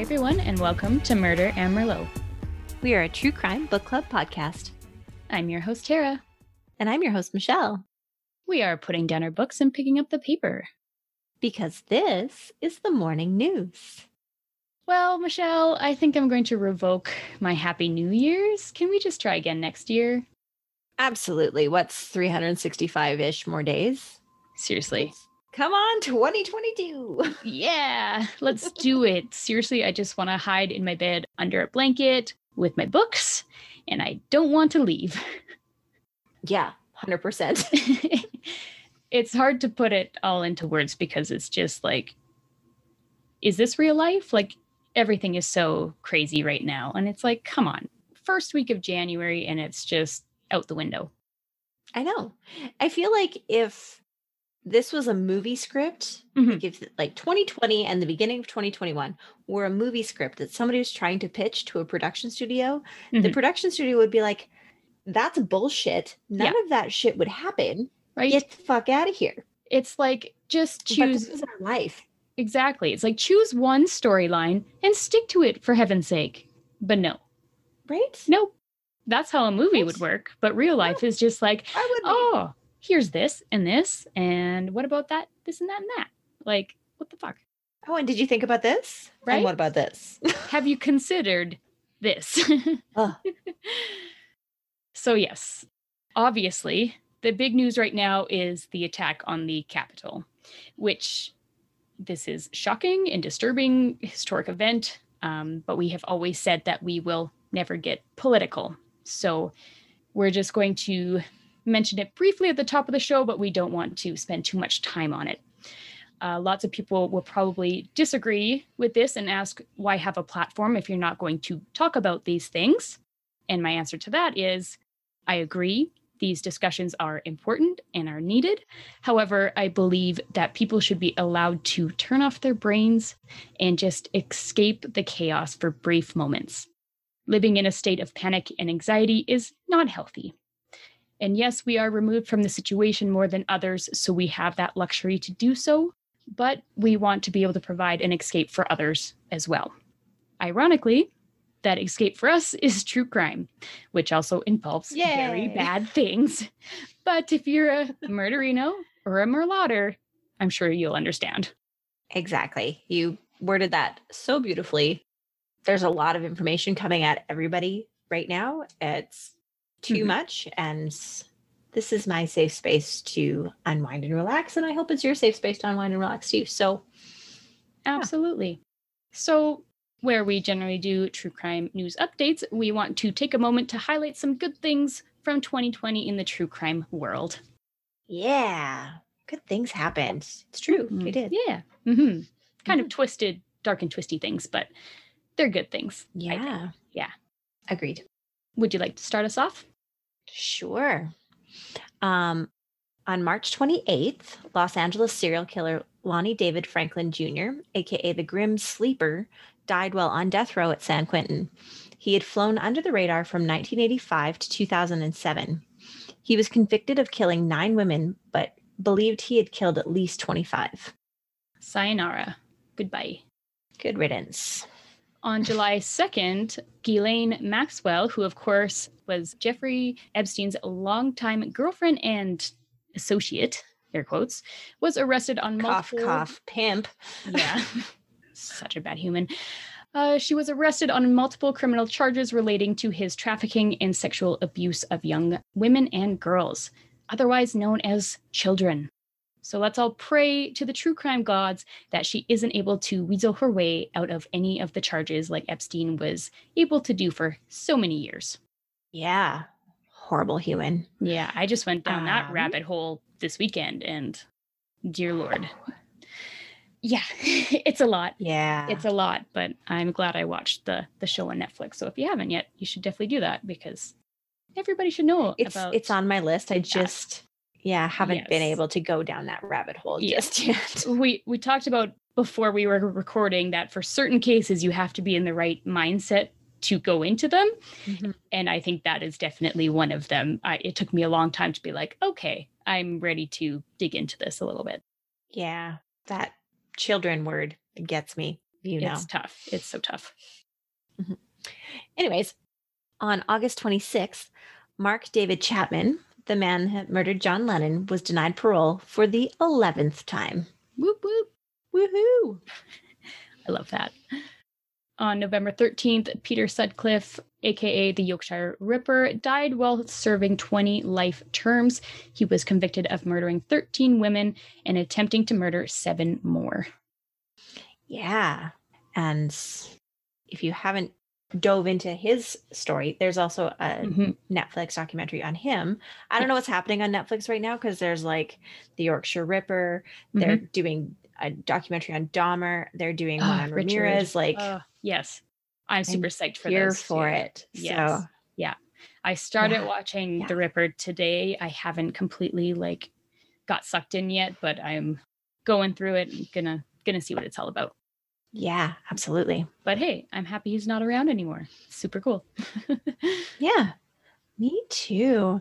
Hi, everyone, and welcome to Murder and Merlot. We are a true crime book club podcast. I'm your host, Tara. And I'm your host, Michelle. We are putting down our books and picking up the paper. Because this is the morning news. Well, Michelle, I think I'm going to revoke my Happy New Year's. Can we just try again next year? Absolutely. What's 365 ish more days? Seriously. Come on, 2022. Yeah, let's do it. Seriously, I just want to hide in my bed under a blanket with my books, and I don't want to leave. Yeah, 100%. it's hard to put it all into words because it's just like, is this real life? Like, everything is so crazy right now. And it's like, come on, first week of January, and it's just out the window. I know. I feel like if this was a movie script, Mhm. like if like 2020 and the beginning of 2021 were a movie script that somebody was trying to pitch to a production studio, the Mhm. production studio would be like, that's bullshit. None of that shit would happen. Right? Get the fuck out of here. it's like, just But choose. this is our life. Exactly. It's like, choose one storyline and stick to it for heaven's sake. But no, Right? nope. That's how a movie would work. But real life is just like, I would be. oh, here's this and this. And what about that, this and that and that? Like, what the fuck? Oh, and did you think about this? Right? And what about this? Have you considered this? So, yes, obviously, the big news right now is the attack on the Capitol, which this is shocking and disturbing historic event. Um, but we have always said that we will never get political. So, we're just going to mention it briefly at the top of the show, but we don't want to spend too much time on it. Uh, lots of people will probably disagree with this and ask why have a platform if you're not going to talk about these things. And my answer to that is I agree. These discussions are important and are needed. However, I believe that people should be allowed to turn off their brains and just escape the chaos for brief moments. Living in a state of panic and anxiety is not healthy. And yes, we are removed from the situation more than others, so we have that luxury to do so, but we want to be able to provide an escape for others as well. Ironically, that escape for us is true crime, which also involves very bad things. But if you're a murderino or a merlaughter, I'm sure you'll understand. Exactly. You worded that so beautifully. There's a lot of information coming at everybody right now. It's too Mhm. much. And this is my safe space to unwind and relax. And I hope it's your safe space to unwind and relax too. So, Absolutely. So, where we generally do true crime news updates, we want to take a moment to highlight some good things from 2020 in the true crime world. yeah, good things happened. It's true. They Mhm. did. Yeah. hmm Kind of twisted, dark and twisty things, but they're good things. Yeah. Yeah. Agreed. Would you like to start us off? Sure. Um, on March 28th, Los Angeles serial killer Lonnie David Franklin Jr., aka the Grim Sleeper, died while on death row at San Quentin. He had flown under the radar from 1985 to 2007. He was convicted of killing nine women, but believed he had killed at least 25. Sayonara. Goodbye. Good riddance. On July 2nd, Ghislaine Maxwell, who of course was Jeffrey Epstein's longtime girlfriend and associate, air quotes, was arrested on Cough, multiple cough, pimp. Yeah. Such a bad human. Uh, she was arrested on multiple criminal charges relating to his trafficking and sexual abuse of young women and girls, otherwise known as children. So let's all pray to the true crime gods that she isn't able to weasel her way out of any of the charges like Epstein was able to do for so many years. Yeah. Horrible human. Yeah, I just went down that Um, rabbit hole this weekend and dear lord. Yeah, it's a lot. Yeah. It's a lot, but I'm glad I watched the the show on Netflix. So if you haven't yet, you should definitely do that because everybody should know it's about it's on my list. I just yeah, haven't been able to go down that rabbit hole Yeah. just yet. we we talked about before we were recording that for certain cases you have to be in the right mindset to go into them Mhm. and i think that is definitely one of them I, it took me a long time to be like okay i'm ready to dig into this a little bit Yeah, that children word gets me. you know. It's tough. It's so tough. Anyways, on August 26th, Mark David Chapman, the man who murdered John Lennon, was denied parole for the 11th time. Whoop whoop. Woohoo! I love that. On November 13th, Peter Sutcliffe, aka the Yorkshire Ripper, died while serving 20 life terms. He was convicted of murdering 13 women and attempting to murder seven more. Yeah. And if you haven't dove into his story, there's also a Mhm. Netflix documentary on him. I don't know what's happening on Netflix right now because there's like the Yorkshire Ripper. They're doing a documentary on Dahmer. They're doing one Ah, on Richard. Ramirez. Like, Uh, yes, I'm super psyched for here those for too. it. Yes. So, yeah, I started Yeah, watching yeah. The Ripper today. I haven't completely like got sucked in yet, but I'm going through it and gonna gonna see what it's all about. Yeah, absolutely. But hey, I'm happy he's not around anymore. Super cool. Yeah, me too.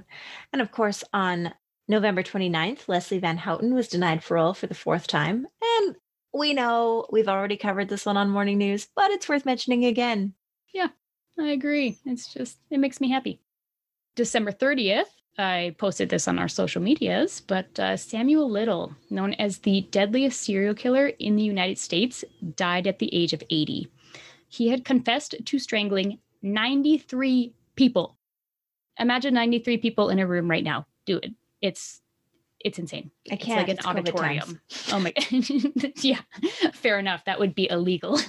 And of course, on November 29th, Leslie Van Houten was denied parole for the fourth time. And we know we've already covered this one on morning news, but it's worth mentioning again. Yeah, I agree. It's just it makes me happy. December 30th, I posted this on our social medias, but uh, Samuel Little, known as the deadliest serial killer in the United States, died at the age of 80. He had confessed to strangling 93 people. Imagine 93 people in a room right now. Do it. It's it's insane. I It's can't. like an it's COVID times. auditorium. Oh my god. yeah. Fair enough. That would be illegal.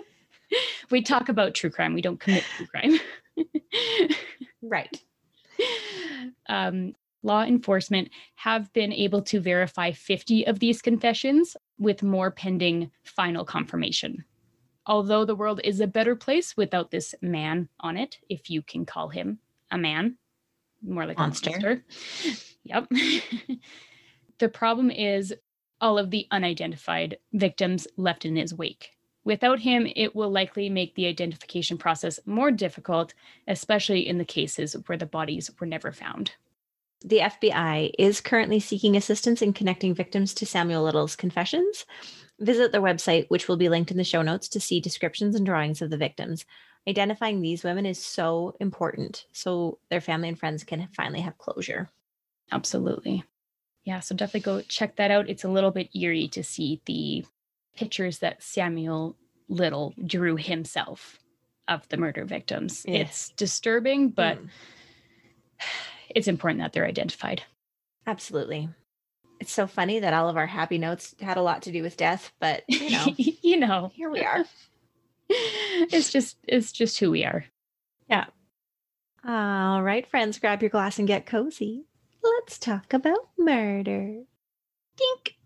we talk about true crime. We don't commit true crime. Right. Um, law enforcement have been able to verify 50 of these confessions, with more pending final confirmation. Although the world is a better place without this man on it, if you can call him a man, more like Monster. a monster. Yep. the problem is all of the unidentified victims left in his wake. Without him, it will likely make the identification process more difficult, especially in the cases where the bodies were never found. The FBI is currently seeking assistance in connecting victims to Samuel Little's confessions. Visit their website, which will be linked in the show notes, to see descriptions and drawings of the victims. Identifying these women is so important so their family and friends can finally have closure. Absolutely. Yeah, so definitely go check that out. It's a little bit eerie to see the pictures that Samuel Little drew himself of the murder victims. Yeah. It's disturbing, but Mm, it's important that they're identified. absolutely. It's so funny that all of our happy notes had a lot to do with death, but you know, you know, here we are. it's just it's just who we are. Yeah. All right, friends, grab your glass and get cozy. Let's talk about murder. Dink, dink.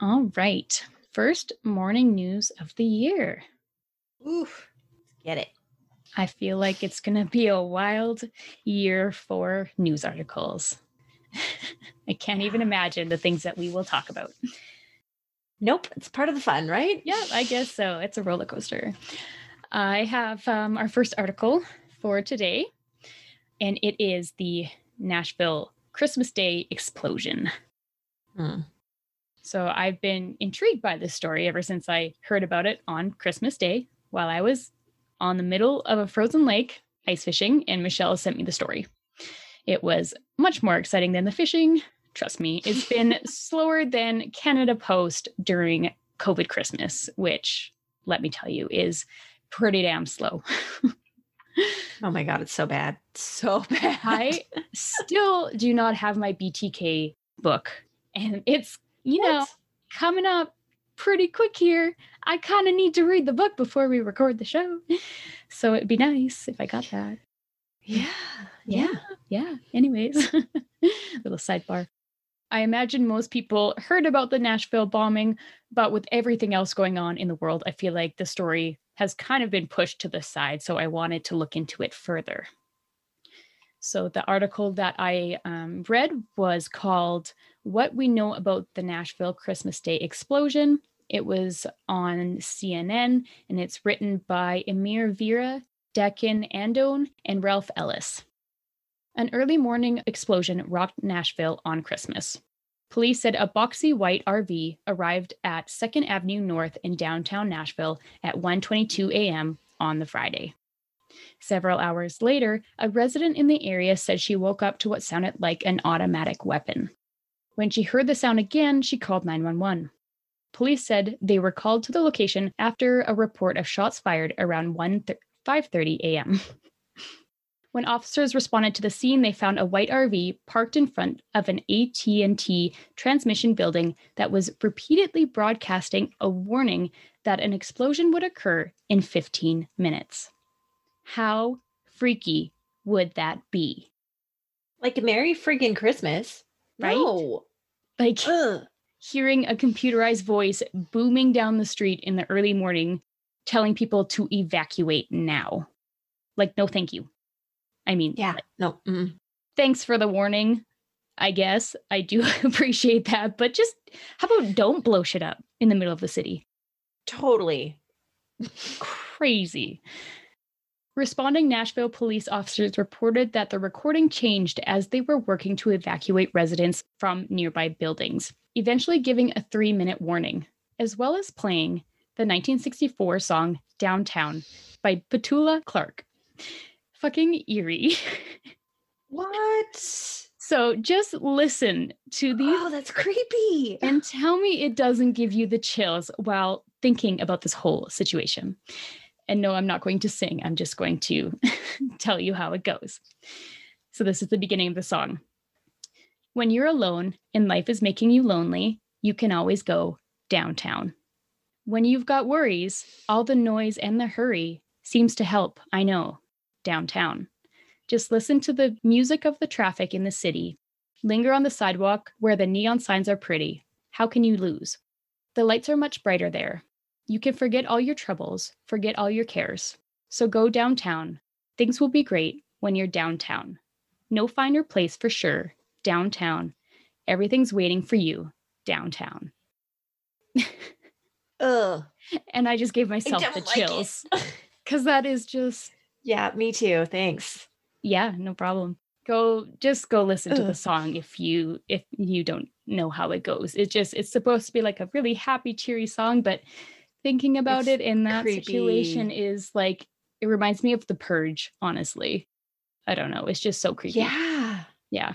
All right. First morning news of the year. Oof. Get it. I feel like it's going to be a wild year for news articles. I can't even imagine the things that we will talk about. Nope, it's part of the fun, right? Yeah, I guess so. It's a roller coaster. I have um, our first article for today, and it is the Nashville Christmas Day explosion. Hmm. So I've been intrigued by this story ever since I heard about it on Christmas Day while I was on the middle of a frozen lake ice fishing, and Michelle sent me the story. It was much more exciting than the fishing. Trust me, it's been slower than Canada Post during COVID Christmas, which, let me tell you, is pretty damn slow. Oh my god, it's so bad. So bad. I still do not have my BTK book, and it's, you know, What? coming up pretty quick here. I kind of need to read the book before we record the show. So it'd be nice if I got that. Yeah. Yeah. Yeah. Anyways, little sidebar. I imagine most people heard about the Nashville bombing, but with everything else going on in the world, I feel like the story has kind of been pushed to the side. So I wanted to look into it further. So the article that I um, read was called What We Know About the Nashville Christmas Day Explosion. It was on CNN and it's written by Amir Vera, Dakin Andone, and Ralph Ellis. An early morning explosion rocked Nashville on Christmas. Police said a boxy white RV arrived at 2nd Avenue North in downtown Nashville at 1:22 a.m. on the Friday. Several hours later, a resident in the area said she woke up to what sounded like an automatic weapon. When she heard the sound again, she called 911. Police said they were called to the location after a report of shots fired around 1 5:30 a.m. When officers responded to the scene, they found a white RV parked in front of an AT&T transmission building that was repeatedly broadcasting a warning that an explosion would occur in 15 minutes. How freaky would that be? Like Merry friggin' Christmas. Right? No. Like Ugh. hearing a computerized voice booming down the street in the early morning telling people to evacuate now. Like no thank you. I mean, Yeah. No. mm. thanks for the warning. I guess I do appreciate that, but just how about don't blow shit up in the middle of the city? Totally. Crazy. Responding Nashville police officers reported that the recording changed as they were working to evacuate residents from nearby buildings, eventually giving a three minute warning, as well as playing the 1964 song Downtown by Petula Clark. Fucking eerie. What? So just listen to these Oh, that's creepy. and tell me it doesn't give you the chills while thinking about this whole situation. And no, I'm not going to sing. I'm just going to tell you how it goes. So, this is the beginning of the song. When you're alone and life is making you lonely, you can always go downtown. When you've got worries, all the noise and the hurry seems to help, I know, downtown. Just listen to the music of the traffic in the city Linger on the sidewalk where the neon signs are pretty. How can you lose? The lights are much brighter there. You can forget all your troubles, forget all your cares. So go downtown. Things will be great when you're downtown. No finer place for sure. Downtown. Everything's waiting for you. Downtown. Ugh. And I just gave myself the like chills because that is just, yeah, me too. Thanks. yeah, no problem. Go just go listen to the song if you if you don't know how it goes. It just it's supposed to be like a really happy, cheery song, but thinking about It's it in that situation is like it reminds me of the purge, honestly. I don't know. It's just so creepy. Yeah. Yeah.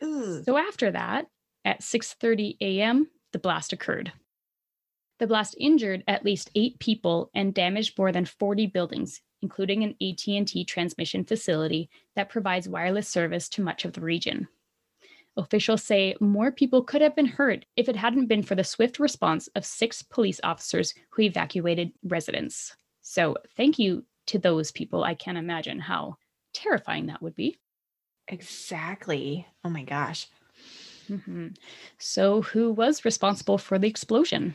So after that, at 6:30 a.m., the blast occurred. The blast injured at least 8 people and damaged more than 40 buildings, including an AT&T transmission facility that provides wireless service to much of the region. Officials say more people could have been hurt if it hadn't been for the swift response of 6 police officers who evacuated residents. So, thank you to those people. I can't imagine how terrifying that would be. Exactly. Oh my gosh. Mhm. So, who was responsible for the explosion?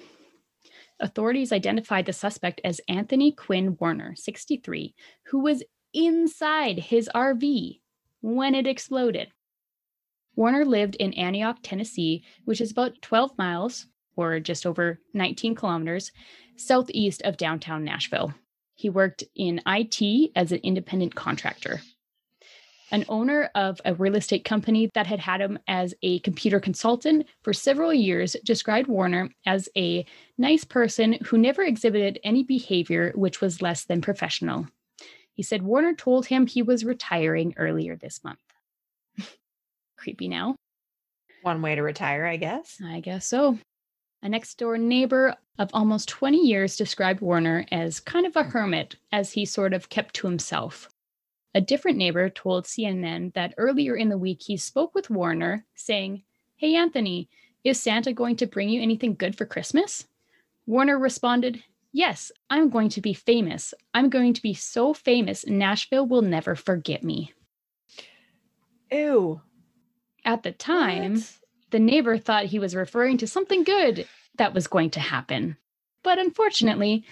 Authorities identified the suspect as Anthony Quinn Warner, 63, who was inside his RV when it exploded. Warner lived in Antioch, Tennessee, which is about 12 miles, or just over 19 kilometers, southeast of downtown Nashville. He worked in IT as an independent contractor an owner of a real estate company that had had him as a computer consultant for several years described Warner as a nice person who never exhibited any behavior which was less than professional. He said Warner told him he was retiring earlier this month. Creepy now. One way to retire, I guess. I guess so. A next door neighbor of almost 20 years described Warner as kind of a mm. hermit, as he sort of kept to himself. A different neighbor told CNN that earlier in the week he spoke with Warner, saying, Hey, Anthony, is Santa going to bring you anything good for Christmas? Warner responded, Yes, I'm going to be famous. I'm going to be so famous, Nashville will never forget me. Ew. At the time, What? the neighbor thought he was referring to something good that was going to happen. But unfortunately,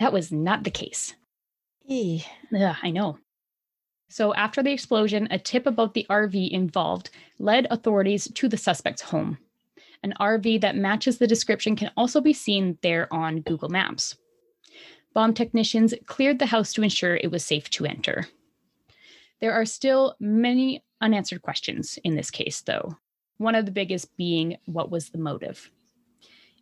that was not the case. Ugh, I know. So, after the explosion, a tip about the RV involved led authorities to the suspect's home. An RV that matches the description can also be seen there on Google Maps. Bomb technicians cleared the house to ensure it was safe to enter. There are still many unanswered questions in this case, though. one of the biggest being what was the motive.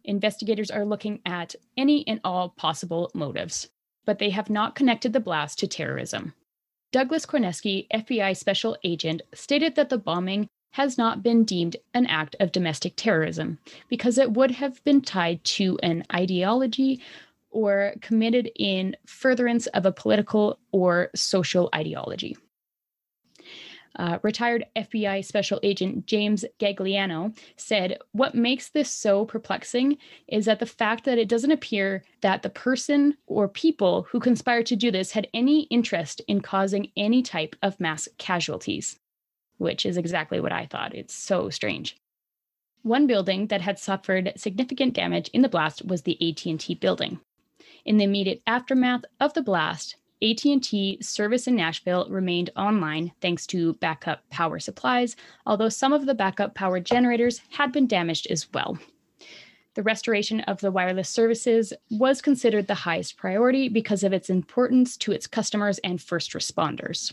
Investigators are looking at any and all possible motives, but they have not connected the blast to terrorism. Douglas Korneski, FBI special agent, stated that the bombing has not been deemed an act of domestic terrorism because it would have been tied to an ideology or committed in furtherance of a political or social ideology. Uh, retired FBI Special Agent James Gagliano said, What makes this so perplexing is that the fact that it doesn't appear that the person or people who conspired to do this had any interest in causing any type of mass casualties, which is exactly what I thought. It's so strange. One building that had suffered significant damage in the blast was the AT&T building. In the immediate aftermath of the blast, AT&T service in Nashville remained online thanks to backup power supplies, although some of the backup power generators had been damaged as well. The restoration of the wireless services was considered the highest priority because of its importance to its customers and first responders.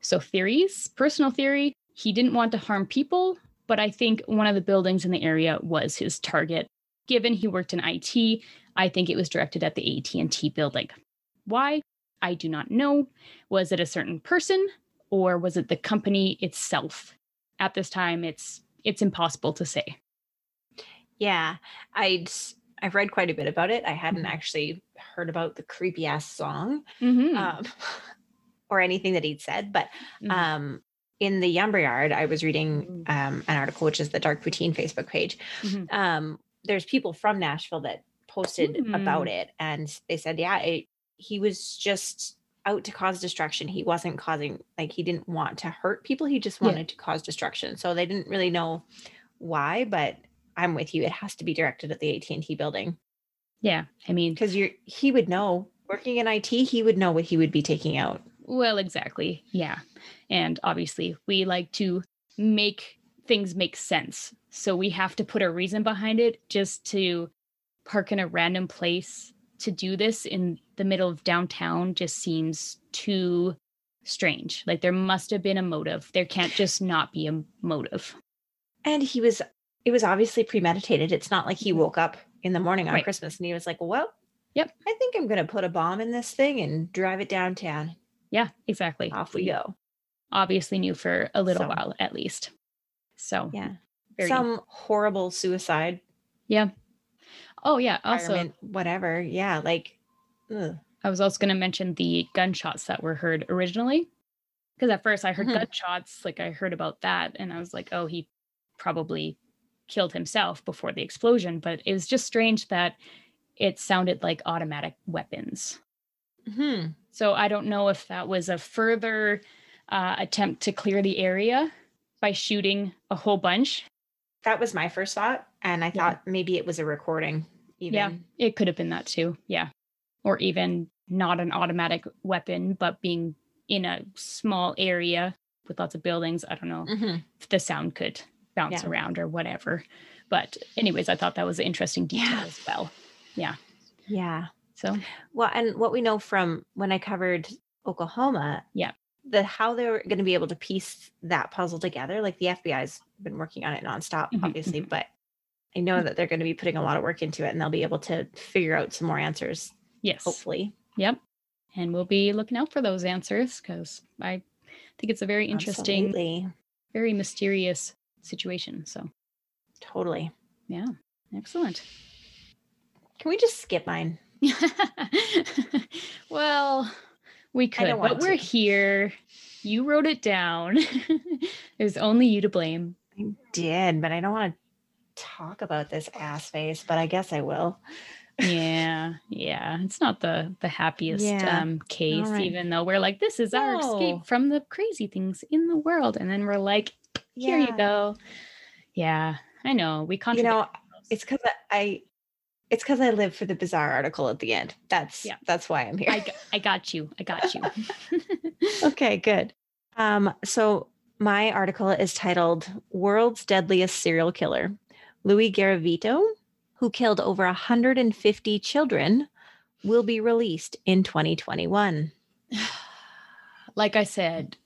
So, theories, personal theory, he didn't want to harm people, but I think one of the buildings in the area was his target. Given he worked in IT, I think it was directed at the AT&T building. Why? I do not know. Was it a certain person or was it the company itself? At this time, it's it's impossible to say. Yeah, I'd I've read quite a bit about it. I hadn't mm-hmm. actually heard about the creepy ass song mm-hmm. um, or anything that he'd said, but mm-hmm. um, in the Yumber Yard, I was reading mm. um, an article, which is the Dark Poutine Facebook page. Mm-hmm. Um, there's people from Nashville that posted about mm. it, and they said, yeah, it, he was just out to cause destruction. He wasn't causing like he didn't want to hurt people. He just wanted yeah. to cause destruction. So they didn't really know why, but I'm with you. It has to be directed at the AT&T building. Yeah, I mean, because you're he would know working in IT, he would know what he would be taking out. Well, exactly. Yeah, and obviously we like to make things make sense, so we have to put a reason behind it. Just to park in a random place to do this in the middle of downtown just seems too strange. Like there must have been a motive. There can't just not be a motive. And he was it was obviously premeditated. It's not like he mm-hmm. woke up in the morning on right. Christmas and he was like, "Well, yep, I think I'm going to put a bomb in this thing and drive it downtown." Yeah, exactly. Off we go. Obviously knew for a little so, while at least. So, yeah. Some horrible suicide. Yeah. Oh yeah, also whatever. Yeah, like ugh. I was also going to mention the gunshots that were heard originally. Because at first I heard mm-hmm. gunshots, like I heard about that, and I was like, oh, he probably killed himself before the explosion. But it was just strange that it sounded like automatic weapons. hmm So I don't know if that was a further uh, attempt to clear the area by shooting a whole bunch. That was my first thought. And I thought maybe it was a recording. Even. Yeah, it could have been that too. Yeah. Or even not an automatic weapon, but being in a small area with lots of buildings. I don't know mm-hmm. if the sound could bounce yeah. around or whatever. But, anyways, I thought that was an interesting detail yeah. as well. Yeah. Yeah. So, well, and what we know from when I covered Oklahoma, yeah, the how they're going to be able to piece that puzzle together. Like the FBI's been working on it nonstop, mm-hmm. obviously, mm-hmm. but I know that they're going to be putting a lot of work into it and they'll be able to figure out some more answers. Yes. Hopefully. Yep. And we'll be looking out for those answers because I think it's a very interesting, Absolutely. very mysterious situation. So, totally. Yeah. Excellent. Can we just skip mine? well, we could, but we're here. You wrote it down. There's only you to blame. I did, but I don't want to talk about this ass face, but I guess I will. yeah, yeah. It's not the the happiest yeah. um case, right. even though we're like, this is no. our escape from the crazy things in the world. And then we're like, here yeah. you go. Yeah, I know. We can't. You know, it's because I it's because I live for the bizarre article at the end. That's yeah. that's why I'm here. I, I got you. I got you. okay, good. Um, so my article is titled "World's Deadliest Serial Killer." Louis Garavito, who killed over 150 children, will be released in 2021. Like I said,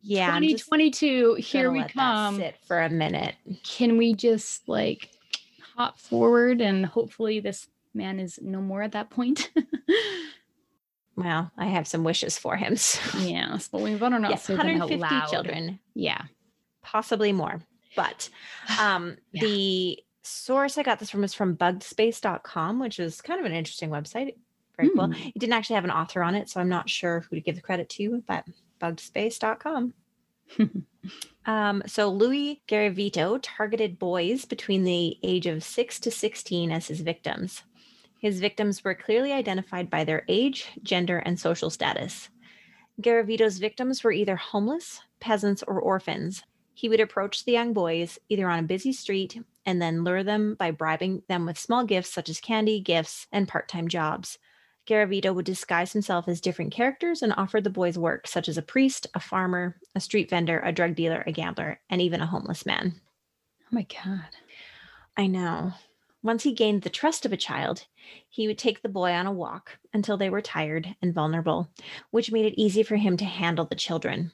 Yeah, 2022, here we come. sit for a minute. Can we just like hop forward and hopefully this man is no more at that point? Well, I have some wishes for him. So. yes, but we better not Yes, say them out 150 loud. children, Yeah. possibly more. But um, Yeah. the source I got this from was from bugspace.com, which is kind of an interesting website. Very cool. Hmm. It didn't actually have an author on it, so I'm not sure who to give the credit to, but bugspace.com. Um, so Louis Garavito targeted boys between the age of 6 to 16 as his victims. His victims were clearly identified by their age, gender, and social status. Garavito's victims were either homeless, peasants, or orphans. He would approach the young boys either on a busy street and then lure them by bribing them with small gifts such as candy, gifts, and part time jobs. Garavito would disguise himself as different characters and offer the boys work, such as a priest, a farmer, a street vendor, a drug dealer, a gambler, and even a homeless man. Oh my god. I know. Once he gained the trust of a child, he would take the boy on a walk until they were tired and vulnerable, which made it easy for him to handle the children.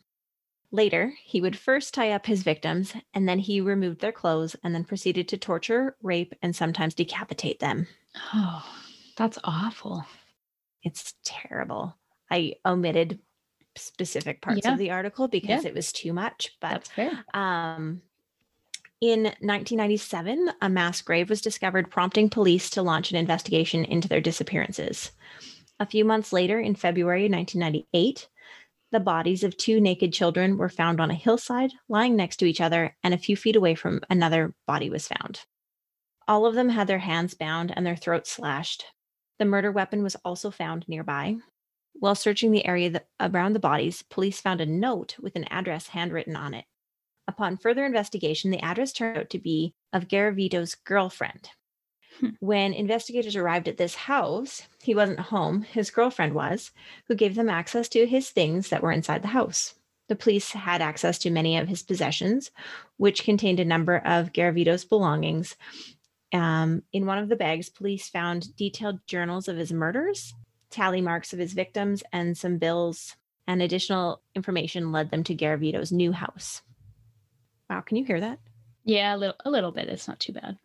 Later, he would first tie up his victims, and then he removed their clothes and then proceeded to torture, rape, and sometimes decapitate them. Oh, that's awful. It's terrible. I omitted specific parts Yeah. of the article because Yeah. it was too much, but That's fair. um, in 1997, a mass grave was discovered, prompting police to launch an investigation into their disappearances. A few months later, in February 1998, the bodies of two naked children were found on a hillside, lying next to each other, and a few feet away from another body was found. All of them had their hands bound and their throats slashed. The murder weapon was also found nearby. While searching the area that, around the bodies, police found a note with an address handwritten on it. Upon further investigation, the address turned out to be of Garavito's girlfriend. Hmm. When investigators arrived at this house, he wasn't home, his girlfriend was, who gave them access to his things that were inside the house. The police had access to many of his possessions, which contained a number of Garavito's belongings. Um, in one of the bags, police found detailed journals of his murders, tally marks of his victims, and some bills. And additional information led them to Garavito's new house. Wow, can you hear that? Yeah, a little, a little bit. It's not too bad.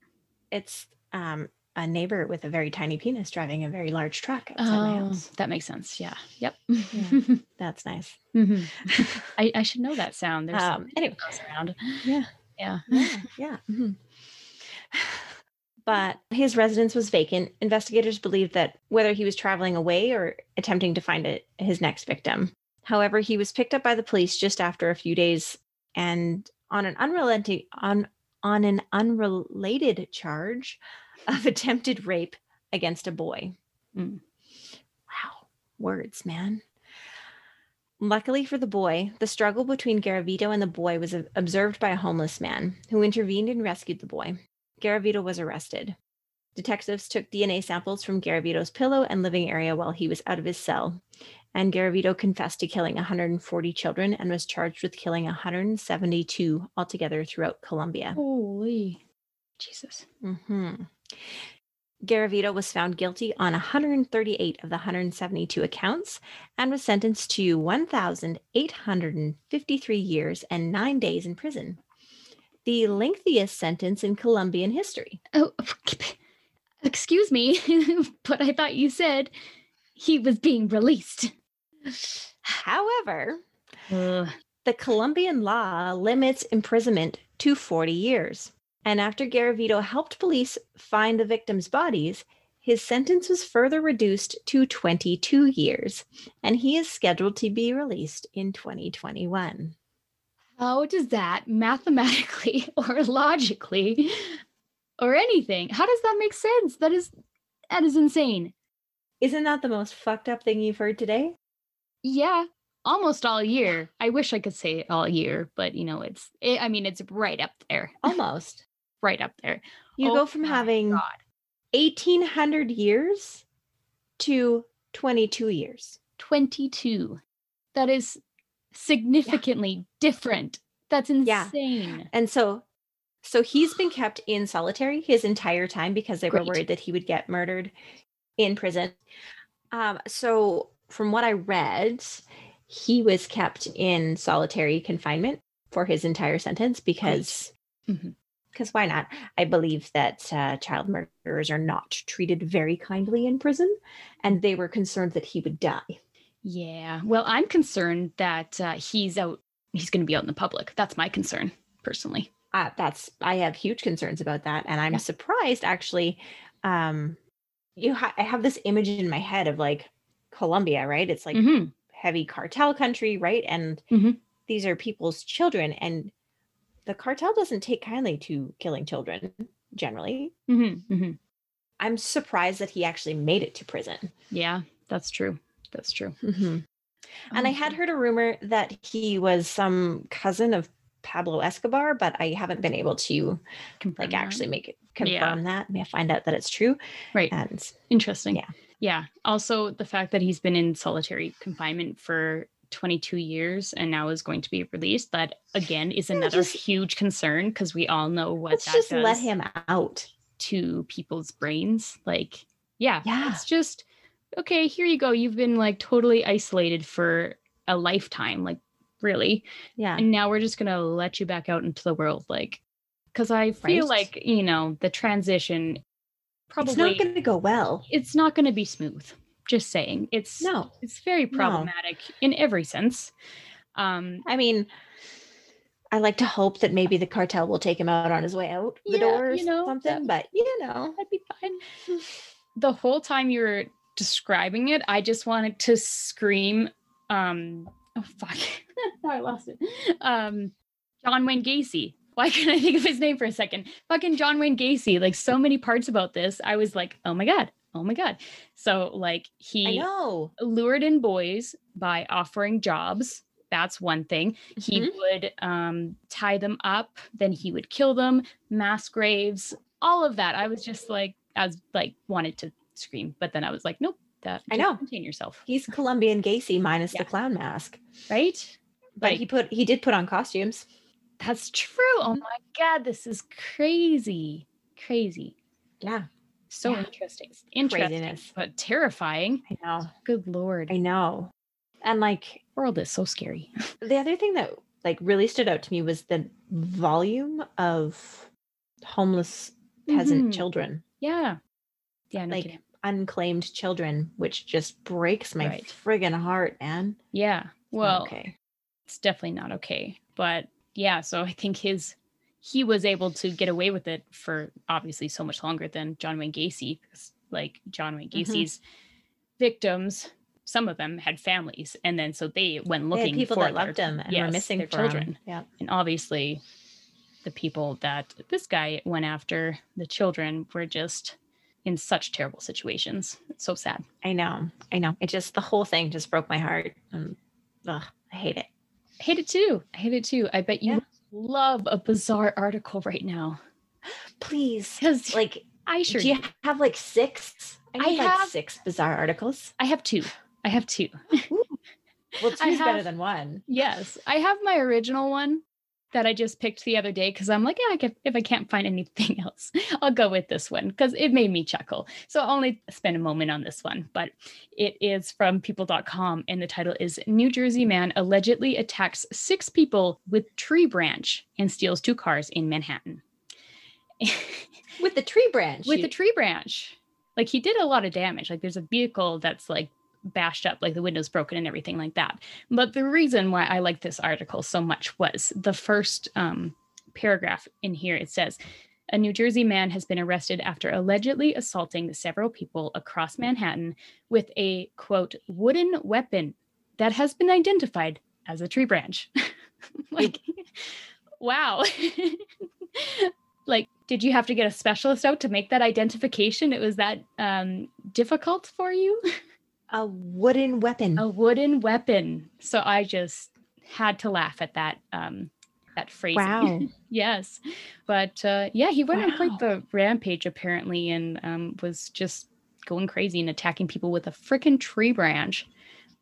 It's um, a neighbor with a very tiny penis driving a very large truck outside my Oh, house. that makes sense. Yeah. Yep. That's nice. Mhm. I, I should know that sound. There's Um, anyway. around. Yeah. Yeah. Yeah. yeah. mhm. But his residence was vacant. Investigators believed that whether he was traveling away or attempting to find it, his next victim. However, he was picked up by the police just after a few days and on an unrelenting on on an unrelated charge of attempted rape against a boy. Mm. Wow, words, man. Luckily for the boy, the struggle between Garavito and the boy was observed by a homeless man who intervened and rescued the boy. Garavito was arrested. Detectives took DNA samples from Garavito's pillow and living area while he was out of his cell, and Garavito confessed to killing 140 children and was charged with killing 172 altogether throughout Colombia. Holy Jesus. hmm Garavito was found guilty on 138 of the 172 accounts and was sentenced to 1,853 years and nine days in prison, the lengthiest sentence in Colombian history. Oh, excuse me, but I thought you said he was being released. However, Ugh. the Colombian law limits imprisonment to 40 years. And after Garavito helped police find the victims' bodies, his sentence was further reduced to 22 years, and he is scheduled to be released in 2021. How does that mathematically or logically or anything? How does that make sense? That is that is insane. Isn't that the most fucked up thing you've heard today? Yeah, almost all year. I wish I could say it all year, but you know, it's it, I mean, it's right up there. Almost. Right up there. You Oh go from having God. 1800 years to 22 years. 22. That is significantly different. That's Yeah. insane. And so so he's been kept in solitary his entire time because they were worried that he would get murdered in prison. Um, so from what I read, he was kept in solitary confinement for his entire sentence because Mhm. Because why not? I believe that uh, child murderers are not treated very kindly in prison, and they were concerned that he would die. Yeah. Well, I'm concerned that uh, he's out. He's going to be out in the public. That's my concern, personally. Uh, that's I have huge concerns about that, and I'm Yeah. surprised actually. Um, you, ha- I have this image in my head of like Colombia, right? It's like Mhm. heavy cartel country, right? And Mhm. these are people's children, and the cartel doesn't take kindly to killing children generally. Mhm. Mhm. I'm surprised that he actually made it to prison. Yeah, that's true. That's true. And I had heard a rumor that he was some cousin of Pablo Escobar, but I haven't been able to Confirm like that. actually make it Yeah. confirm that. May I find out that it's true? Right. And Interesting. Yeah. Yeah. Also, the fact that he's been in solitary confinement for 22 years and now is going to be released, that again is another just- huge concern because we all know what let's that just does let him out. to people's brains. Like, yeah, Yeah. it's just okay. Here you go. You've been like totally isolated for a lifetime. Like, really. Yeah. and now we're just gonna let you back out into the world like because i feel Right. like you know the transition probably It's not going to go well. it's not gonna be smooth just saying it's No. it's very No. problematic in every sense. Um I mean, I like to hope that maybe the cartel will take him out on his way out the Yeah, door or you know, something, but you know. that'd be fine. The whole time you were describing it i just wanted to scream um oh fuck. Now i lost it. Um john wayne gacy. Why couldn't i think of his name for a second? Fucking john wayne gacy like so many parts about this i was like oh my god oh my god so like he lured in boys by offering jobs that's one thing he Mhm. would um tie them up then he would kill them mass graves all of that i was just like i was like wanted to scream but then i was like nope that I know. contain yourself He's Colombian Gacy minus Yeah. the clown mask. right But Like- he put he did put on costumes. that's true oh my god this is crazy crazy Yeah. So Yeah. interesting interesting Craziness. but terrifying I know. good lord I know. And like world is so scary the other thing that like really stood out to me was the volume of homeless peasant Mhm. children, yeah yeah no like kidding. unclaimed children, which just breaks my Right. friggin' heart, man. yeah well okay. it's definitely not okay. But yeah, so I think his he was able to get away with it for obviously so much longer than John Wayne Gacy. 'cause, Like John Wayne Mhm. Gacy's victims, some of them had families, and then so they went They looking had people for that their- loved him and were yes, missing their children. Yeah. and obviously the people that this guy went after, the children, were just in such terrible situations. It's so sad. I know. I know. It just the whole thing just broke my heart. And ugh, I hate it. I hate it too. I hate it too. I bet you Yeah. Love a bizarre article right now Please. because Like I sure do you have like six? I I like have- six bizarre articles. I have two. I have two. Well, I two's better than one. Yes, I have my original one that I just picked the other day because I'm like, yeah, I can, if I can't find anything else, I'll go with this one because it made me chuckle. So I'll only spend a moment on this one, but it is from people.com and the title is New Jersey man allegedly attacks six people with tree branch and steals two cars in Manhattan. With the tree branch. with you- the tree branch. Like he did a lot of damage. Like there's a vehicle that's like bashed up, like the windows broken and everything like that. But the reason why I like this article so much was the first um, paragraph in here. It says, a New Jersey man has been arrested after allegedly assaulting several people across Manhattan with a quote wooden weapon that has been identified as a tree branch. like, wow. like, did you have to get a specialist out to make that identification? It was that um, difficult for you? a wooden weapon. a wooden weapon. So I just had to laugh at that um, that phrase. wow. yes, but uh, yeah, he went on Wow. quite the rampage apparently, and um, was just going crazy and attacking people with a freaking tree branch,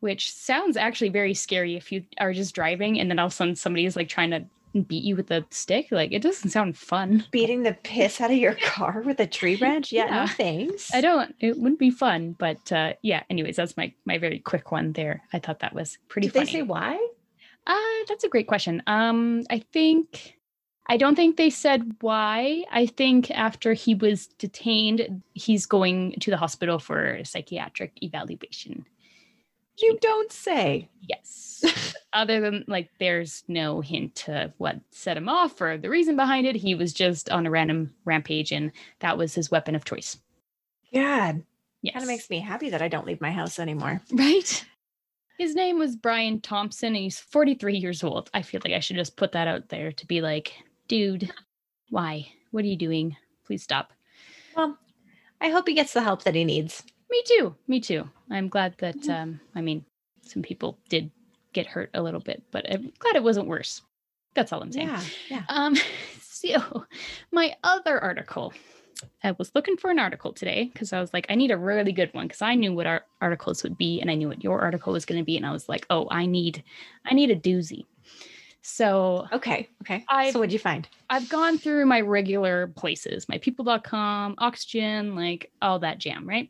which sounds actually very scary if you are just driving and then all of a sudden somebody is like trying to and beat you with a stick. Like it doesn't sound fun. Beating the piss out of your car with a tree branch? Yeah, Yeah. no thanks. I don't. It wouldn't be fun, but uh, yeah. Anyways, that's my my very quick one there. I thought that was pretty Did funny. they say why? Uh, that's a great question. Um, I think I don't think they said why. I think after he was detained, he's going to the hospital for psychiatric evaluation. You don't say. Yes. Other than like, there's no hint to what set him off or the reason behind it. He was just on a random rampage, and that was his weapon of choice. God. Yes. Kind of makes me happy that I don't leave my house anymore. right. His name was Brian Thompson, and he's 43 years old. I feel like I should just put that out there to be like, dude, why? What are you doing? Please stop. Well, I hope he gets the help that he needs. Me too. Me too. I'm glad that, um, I mean, some people did get hurt a little bit, but I'm glad it wasn't worse. That's all I'm saying. Yeah. Yeah. Um, so my other article, I was looking for an article today because I was like, I need a really good one because I knew what our articles would be and I knew what your article was going to be, and I was like, oh, I need, I need a doozy. So Okay. Okay. I've- so what'd you find? I've gone through my regular places, my people.com, Oxygen, like all that jam, right?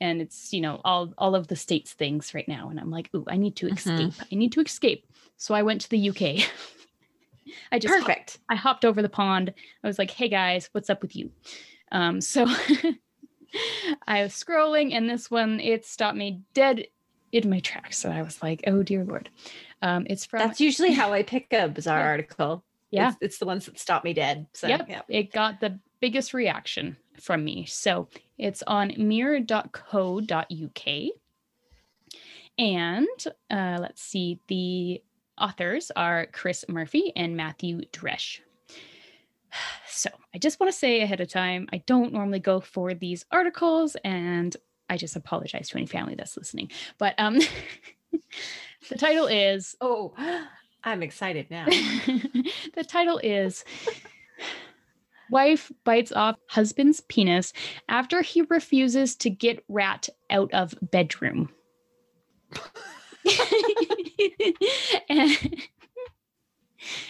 And it's, you know, all all of the states things right now. And I'm like, ooh, I need to Mhm. escape. I need to escape. So I went to the UK. I just Perfect. I hopped over the pond. I was like, hey guys, what's up with you? Um, so I was scrolling and this one it stopped me dead in my tracks. So I was like, oh dear lord. Um, it's from That's usually how I pick a bizarre Yeah. article. Yeah. It's, it's the ones that stop me dead. So Yep. yeah. it got the biggest reaction from me. So it's on mirror.co.uk. And uh, let's see, the authors are Chris Murphy and Matthew Dresch. So I just want to say ahead of time, I don't normally go for these articles, and I just apologize to any family that's listening. But um, the title is Oh, I'm excited now. the title is Wife bites off husband's penis after he refuses to get rat out of bedroom. and,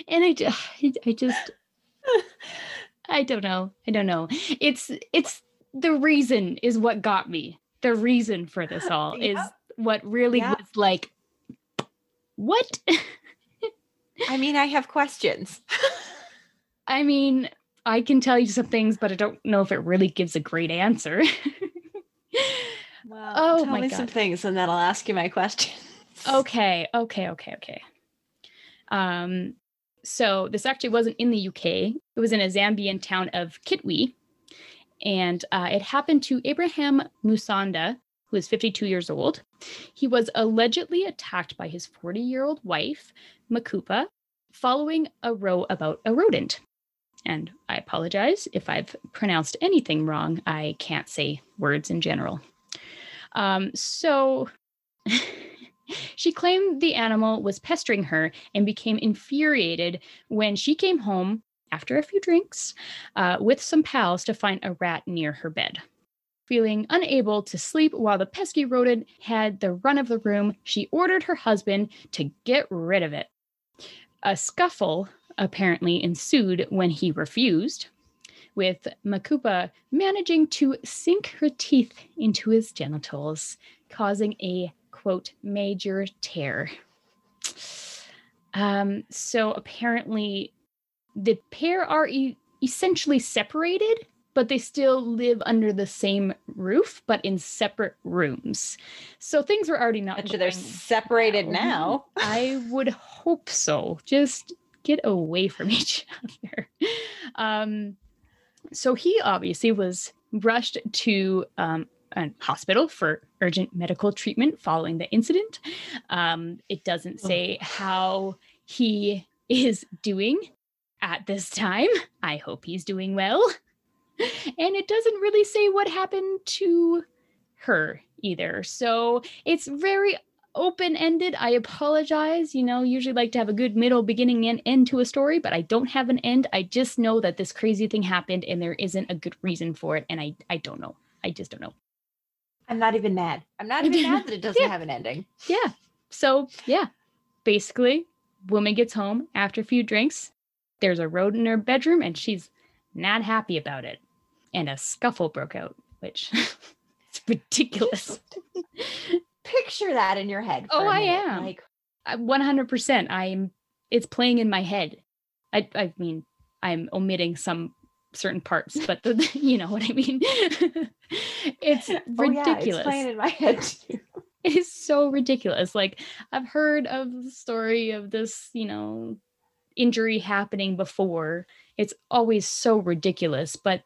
and I, ju- I just I don't know. I don't know. It's it's the reason is what got me. The reason for this all is what really Yep. was like what? I mean, I have questions. I mean, I can tell you some things, but I don't know if it really gives a great answer. Well, Oh tell me some things and then I'll ask you my question. okay, okay, okay, okay. Um, so this actually wasn't in the UK. It was in a Zambian town of Kitwe, and uh, it happened to Abraham Musanda, who is 52 years old. He was allegedly attacked by his 40 year old wife, Makupa, following a row about a rodent. And I apologize if I've pronounced anything wrong. I can't say words in general. Um, so she claimed the animal was pestering her and became infuriated when she came home after a few drinks uh, with some pals to find a rat near her bed. Feeling unable to sleep while the pesky rodent had the run of the room, she ordered her husband to get rid of it. A scuffle apparently ensued when he refused, with Makupa managing to sink her teeth into his genitals, causing a quote major tear. Um, so apparently, the pair are e- essentially separated, but they still live under the same roof, but in separate rooms. So things were already not. They're separated well. now. I would hope so. Just get away from each other. Um, so he obviously was rushed to um, a hospital for urgent medical treatment following the incident. Um, it doesn't say how he is doing at this time. I hope he's doing well. And it doesn't really say what happened to her either. So it's very open ended. I apologize. You know, usually like to have a good middle, beginning, and end to a story, but I don't have an end. I just know that this crazy thing happened and there isn't a good reason for it. And I, I don't know. I just don't know. I'm not even mad. I'm not even mad that it doesn't Yeah. have an ending. Yeah. So, yeah, basically, woman gets home after a few drinks, there's a rodent in her bedroom and she's not happy about it. And a scuffle broke out, which it's ridiculous. Picture that in your head. Oh, I am. Like, I- 100%. I'm it's playing in my head. I I mean, I'm omitting some certain parts, but the, you know what I mean. it's oh yeah, ridiculous. it's playing in my head too. it is so ridiculous. Like I've heard of the story of this, you know, injury happening before. It's always so ridiculous, but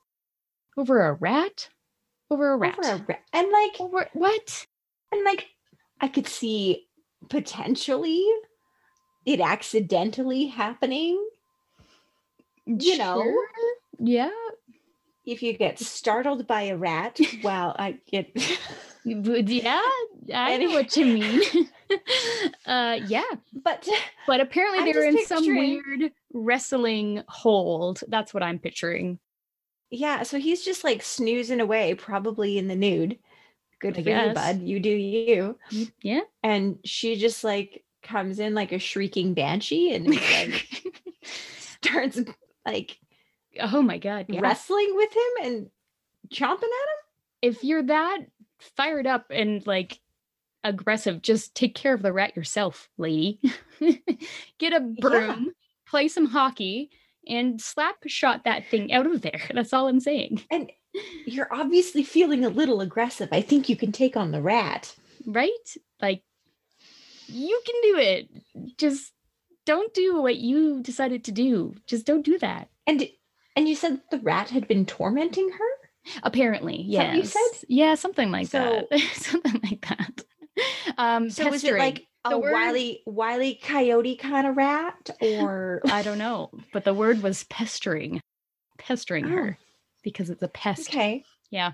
over a rat? Over a rat. Over a ra- and like Over what? And like I could see potentially it accidentally happening. You know, Yeah. if you get startled by a rat, well, I get Yeah, I know what you mean. uh yeah, but but apparently I'm they were in some weird wrestling hold. That's what I'm picturing. yeah, so he's just like snoozing away, probably in the nude. Good I for you, bud. You do you. Yeah. And she just like comes in like a shrieking banshee and like starts like oh my god. Yeah. wrestling with him and chomping at him. if you're that fired up and like aggressive, just take care of the rat yourself, lady. Get a broom, play some hockey, and slap shot that thing out of there. That's all I'm saying. And you're obviously feeling a little aggressive. I think you can take on the rat. Right? Like you can do it. Just don't do what you decided to do. Just don't do that. And and you said the rat had been tormenting her? Apparently, yes. you said? Yeah, something like So- that. something like that. Um, So was it like The a word- wily wily coyote kind of rat or I don't know, but the word was pestering, pestering Oh. her because it's a pest. okay. Yeah.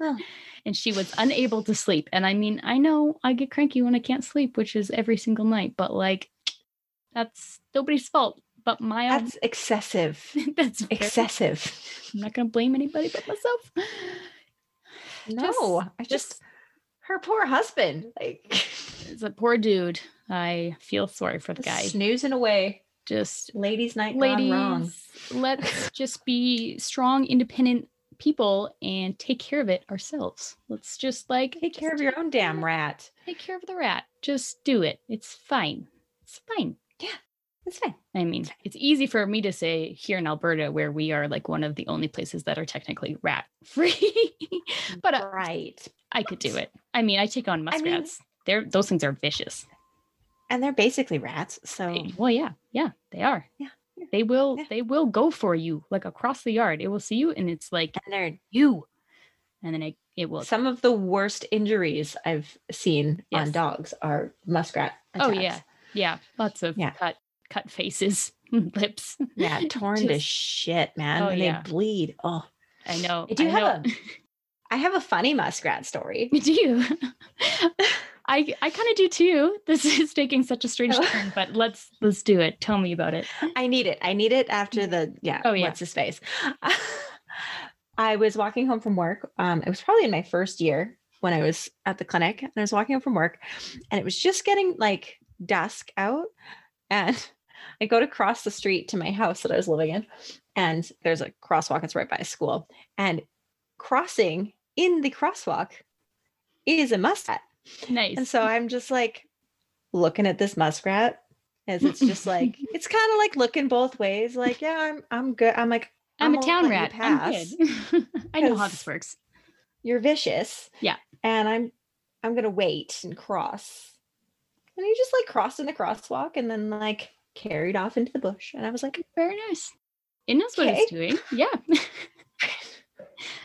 Oh. And she was unable to sleep. And I mean, I know I get cranky when I can't sleep, which is every single night, but like that's nobody's fault but my own. That's excessive. That's very- Excessive. I'm not gonna blame anybody but myself. No, I just her poor husband, like It's a poor dude. I feel sorry for the guy. snoozing away. Just Ladies' night gone ladies, wrong. let's just be strong, independent people and take care of it ourselves. Let's just like Take care of your own damn rat. Take care of the rat. Just do it. It's fine. It's fine. Yeah it's fine. I mean, it's easy for me to say here in Alberta, where we are like one of the only places that are technically rat free. but uh, right. I could do it. I mean, I take on I mean- muskrats. They're those things are vicious. And they're basically rats. So Well, yeah, yeah, they are. Yeah, yeah, They will. yeah. They will go for you like across the yard. It will see you, and it's like and they're you, and then it it will. some of the worst injuries I've seen Yes. on dogs are muskrat. Oh yeah, yeah. Lots of Yeah. cut cut faces, lips. Yeah, torn to shit, man. Oh, and yeah. they bleed. Oh, I know. I do I have know. a I have a funny muskrat story. Do you? I I kind of do too. This is taking such a strange Oh. turn, but let's let's do it. Tell me about it. I need it. I need it after the yeah. Oh, yeah. What's his face? I was walking home from work. Um, it was probably in my first year when I was at the clinic, and I was walking home from work, and it was just getting like dusk out, and I go to cross the street to my house that I was living in, and there's a crosswalk. It's right by a school, and crossing in the crosswalk is a muskrat. Nice. And so I'm just like looking at this muskrat as it's just like it's kind of like looking both ways. Like, yeah, I'm I'm good. I'm like, I'm a gonna town rat. I'm good. I know how this works. You're vicious. Yeah. And I'm I'm gonna wait and cross. And he just like crossed in the crosswalk and then like carried off into the bush. And I was like, Very nice. It knows what it's doing. Yeah.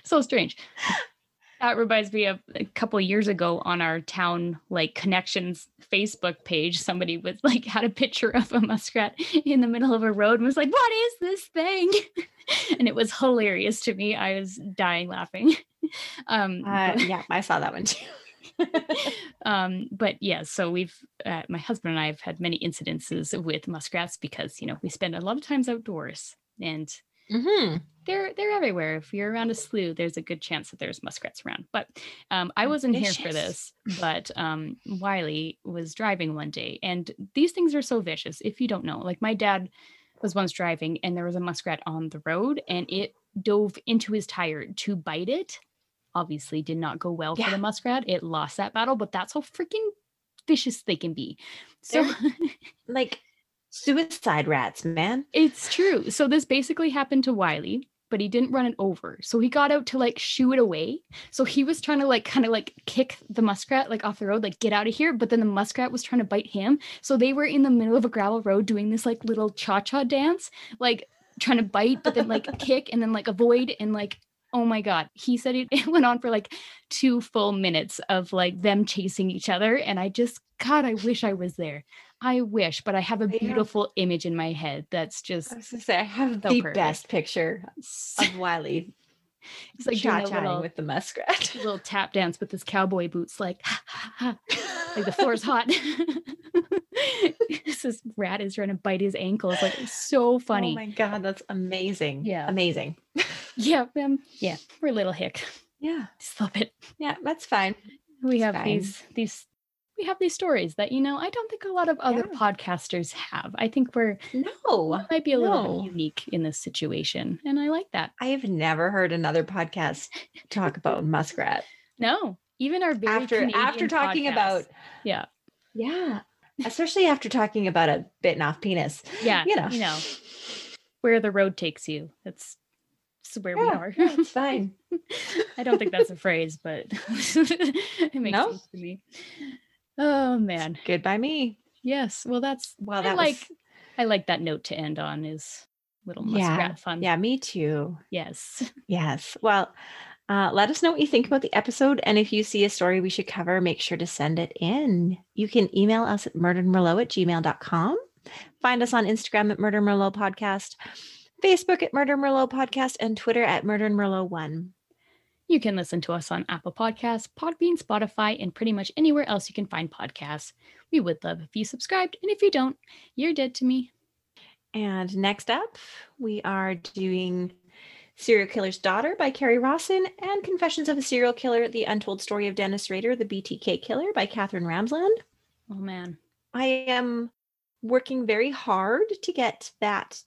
so strange. That reminds me of a couple of years ago on our town like connections Facebook page. Somebody was like had a picture of a muskrat in the middle of a road and was like, "What is this thing?" and it was hilarious to me. I was dying laughing. Um, uh, yeah, I saw that one too. um but yeah so we've uh, my husband and i have had many incidences with muskrats because you know we spend a lot of times outdoors and hmm they're they're everywhere if you're around a slough there's a good chance that there's muskrats around but um i wasn't here for this but um Wiley was driving one day and these things are so vicious if you don't know like my dad was once driving and there was a muskrat on the road and it dove into his tire to bite it. Obviously, did not go well for the muskrat. It lost that battle, but that's how freaking vicious they can be. So Like suicide rats, man. it's true. So this basically happened to Wiley, but he didn't run it over. So he got out to like shoo it away. So he was trying to like kind of like kick the muskrat like off the road, like get out of here. But then the muskrat was trying to bite him. So they were in the middle of a gravel road doing this like little cha-cha dance, like trying to bite, but then like kick and then like avoid and like oh my god. He said it, it went on for like two full minutes of like them chasing each other. And I just God, I wish I was there. I wish, but I have a beautiful image in my head that's just I was gonna say I have So the perfect. best picture of Wiley It's like doing a cha-chaing little, with the muskrat. little tap dance with his cowboy boots, like like the floor's hot. this rat is trying to bite his ankles, like it's so funny. Oh my god, that's amazing. Yeah. Amazing. yeah, um, yeah, we're a little hick, Yeah. just a little bit. Yeah, that's fine. We It's have fine. these these we have these stories that you know I don't think a lot of other Yeah. podcasters have. I think we're No. might be a little No. bit unique in this situation, and I like that. I have never heard another podcast talk about muskrat. No, even our very after after talking podcasts. about yeah, yeah, especially after talking about a bitten off penis. yeah, You know. you know where the road takes you. That's, where we are. yeah, it's fine. I don't think that's a phrase, but it makes No? sense to me. Oh man, Good by me. yes. Well, that's Well, I that like was I like that note to end on. Is a little Yeah, muskrat fun. yeah, me too. Yes. Yes. Well, uh, let us know what you think about the episode. And if you see a story we should cover, make sure to send it in. You can email us at murderedmerlot at gmail.com. Find us on Instagram at Murder Merlot Podcast, Facebook at Murder Merlot Podcast, and Twitter at Murder Merlot One. You can listen to us on Apple Podcasts, Podbean, Spotify, and pretty much anywhere else you can find podcasts. We would love if you subscribed, and if you don't, you're dead to me. And next up, we are doing Serial Killer's Daughter by Kerri Rawson and Confessions of a Serial Killer, The Untold Story of Dennis Rader, the BTK Killer by Katherine Ramsland. Oh man. I am working very hard to get that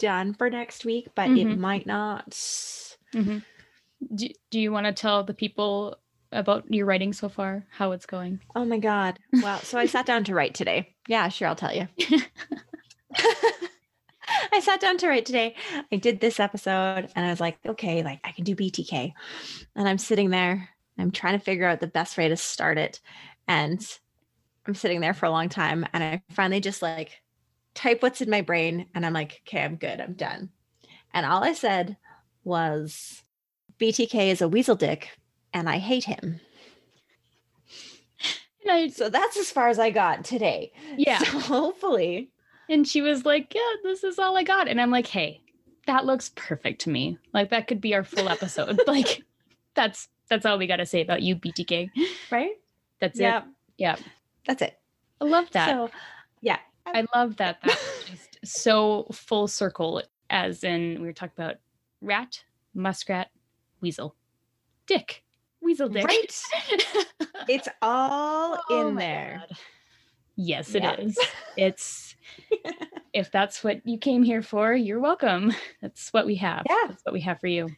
done for next week, but it Mhm. might not. hmm Do, do you want to tell the people about your writing so far, how it's going? Oh my God. Well, so I sat down to write today. Yeah, sure, I'll tell you. I sat down to write today. I did this episode and I was like, okay, like I can do BTK. And I'm sitting there, I'm trying to figure out the best way to start it. And I'm sitting there for a long time. And I finally just like type what's in my brain. And I'm like, okay, I'm good. I'm done. And all I said was, BTK is a weasel dick and I hate him. I, So that's as far as I got today. yeah. So hopefully. And she was like, Yeah, this is all I got. And I'm like, Hey, that looks perfect to me. Like that could be our full episode. like that's that's all we got to say about you, BTK. Right? That's yeah. it. Yeah. That's it. I love that. So yeah. I love that. That's just so full circle, as in we were talking about rat, muskrat, weasel, dick, weasel dick. Right? It's all Oh in there. God. Yes, it is. It's if that's what you came here for, you're welcome. That's what we have. Yeah. That's what we have for you.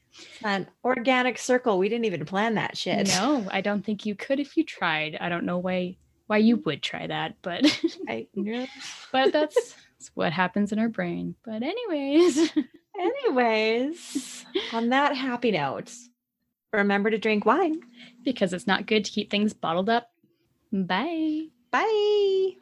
An organic circle. We didn't even plan that shit. No, I don't think you could if you tried. I don't know why why you would try that, but I, but that's, that's what happens in our brain. But anyways, Anyways, on that happy note, remember to drink wine. because it's not good to keep things bottled up. Bye. Bye.